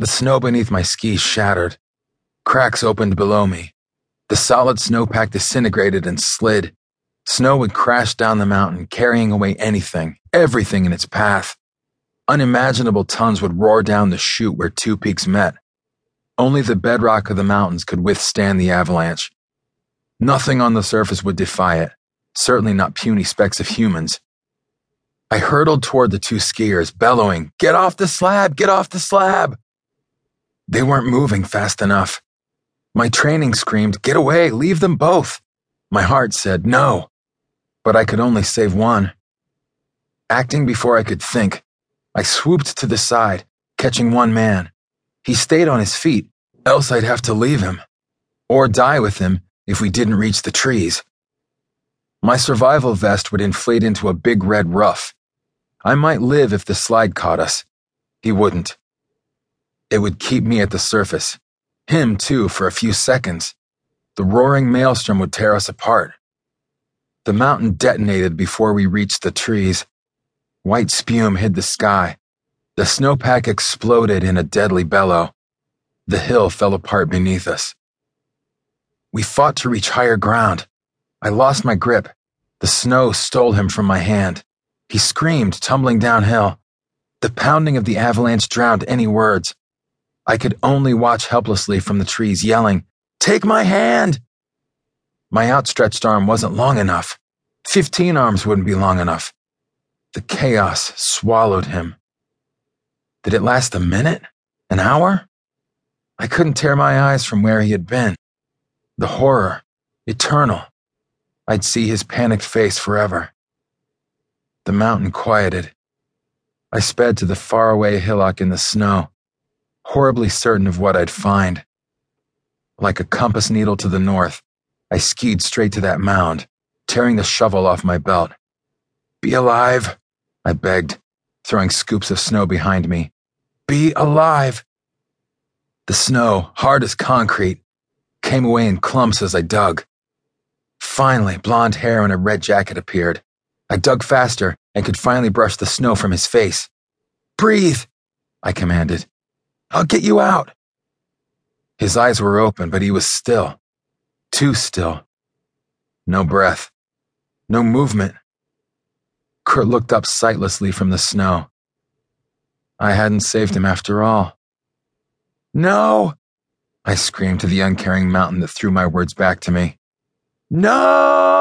The snow beneath my skis shattered. Cracks opened below me. The solid snowpack disintegrated and slid. Snow would crash down the mountain, carrying away anything, everything in its path. Unimaginable tons would roar down the chute where two peaks met. Only the bedrock of the mountains could withstand the avalanche. Nothing on the surface would defy it, certainly not puny specks of humans. I hurtled toward the two skiers, bellowing, Get off the slab! Get off the slab! They weren't moving fast enough. My training screamed, Get away! Leave them both! My heart said, No. But I could only save one. Acting before I could think, I swooped to the side, catching one man. He stayed on his feet, else I'd have to leave him. Or die with him if we didn't reach the trees. My survival vest would inflate into a big red ruff. I might live if the slide caught us. He wouldn't. It would keep me at the surface. Him, too, for a few seconds. The roaring maelstrom would tear us apart. The mountain detonated before we reached the trees. White spume hid the sky. The snowpack exploded in a deadly bellow. The hill fell apart beneath us. We fought to reach higher ground. I lost my grip. The snow stole him from my hand. He screamed, tumbling downhill. The pounding of the avalanche drowned any words. I could only watch helplessly from the trees, yelling, Take my hand! My outstretched arm wasn't long enough. Fifteen arms wouldn't be long enough. The chaos swallowed him. Did it last a minute? An hour? I couldn't tear my eyes from where he had been. The horror, eternal. I'd see his panicked face forever. The mountain quieted. I sped to the faraway hillock in the snow, horribly certain of what I'd find. Like a compass needle to the north, I skied straight to that mound, tearing the shovel off my belt. Be alive, I begged, throwing scoops of snow behind me. Be alive! The snow, hard as concrete, came away in clumps as I dug. Finally, blonde hair and a red jacket appeared. I dug faster and could finally brush the snow from his face. Breathe, I commanded. I'll get you out. His eyes were open, but he was still. Too still. No breath. No movement. Kurt looked up sightlessly from the snow. I hadn't saved him after all. No! I screamed to the uncaring mountain that threw my words back to me. No!